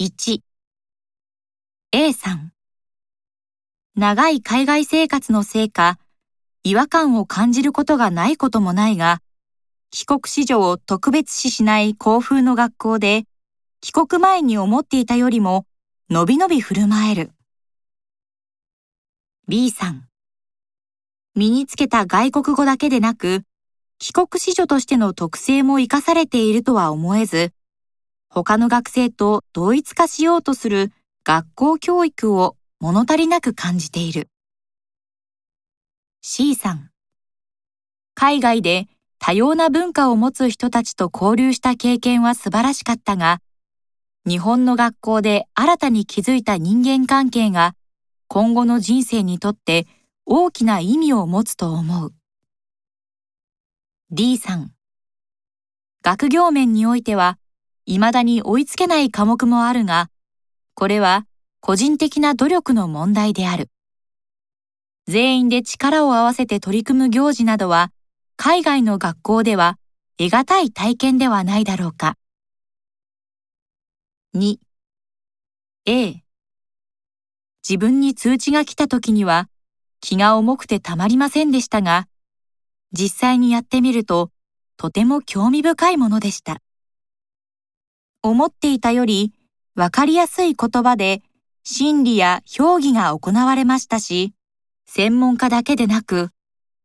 1 A さん。長い海外生活のせいか違和感を感じることがないこともないが帰国子女を特別視しない校風の学校で帰国前に思っていたよりものびのび振る舞える。B さん。身につけた外国語だけでなく帰国子女としての特性も生かされているとは思えず他の学生と同一化しようとする学校教育を物足りなく感じている。C さん。海外で多様な文化を持つ人たちと交流した経験は素晴らしかったが、日本の学校で新たに築いた人間関係が今後の人生にとって大きな意味を持つと思う。D さん。学業面においては未だに追いつけない科目もあるが、これは個人的な努力の問題である。全員で力を合わせて取り組む行事などは、海外の学校では得難い体験ではないだろうか。2. A 自分に通知が来た時には気が重くてたまりませんでしたが、実際にやってみるととても興味深いものでした。思っていたよりわかりやすい言葉で審理や評議が行われましたし、専門家だけでなく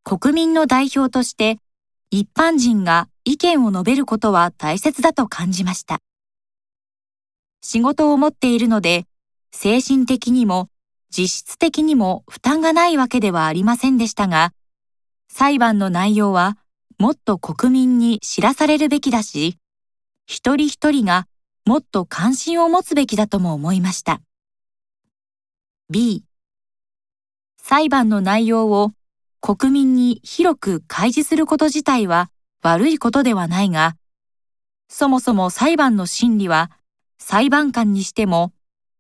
国民の代表として一般人が意見を述べることは大切だと感じました。仕事を持っているので精神的にも実質的にも負担がないわけではありませんでしたが、裁判の内容はもっと国民に知らされるべきだし、一人一人がもっと関心を持つべきだとも思いました。B 裁判の内容を国民に広く開示すること自体は悪いことではないが、そもそも裁判の審理は裁判官にしても、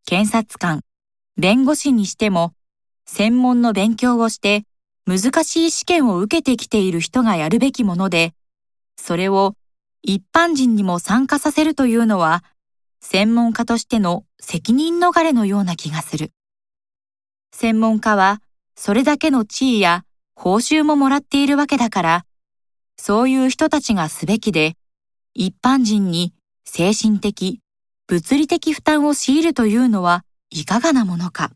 検察官、弁護士にしても、専門の勉強をして難しい試験を受けてきている人がやるべきもので、それを一般人にも参加させるというのは、専門家としての責任逃れのような気がする。専門家は、それだけの地位や報酬ももらっているわけだから、そういう人たちがすべきで、一般人に精神的、物理的負担を強いるというのはいかがなものか。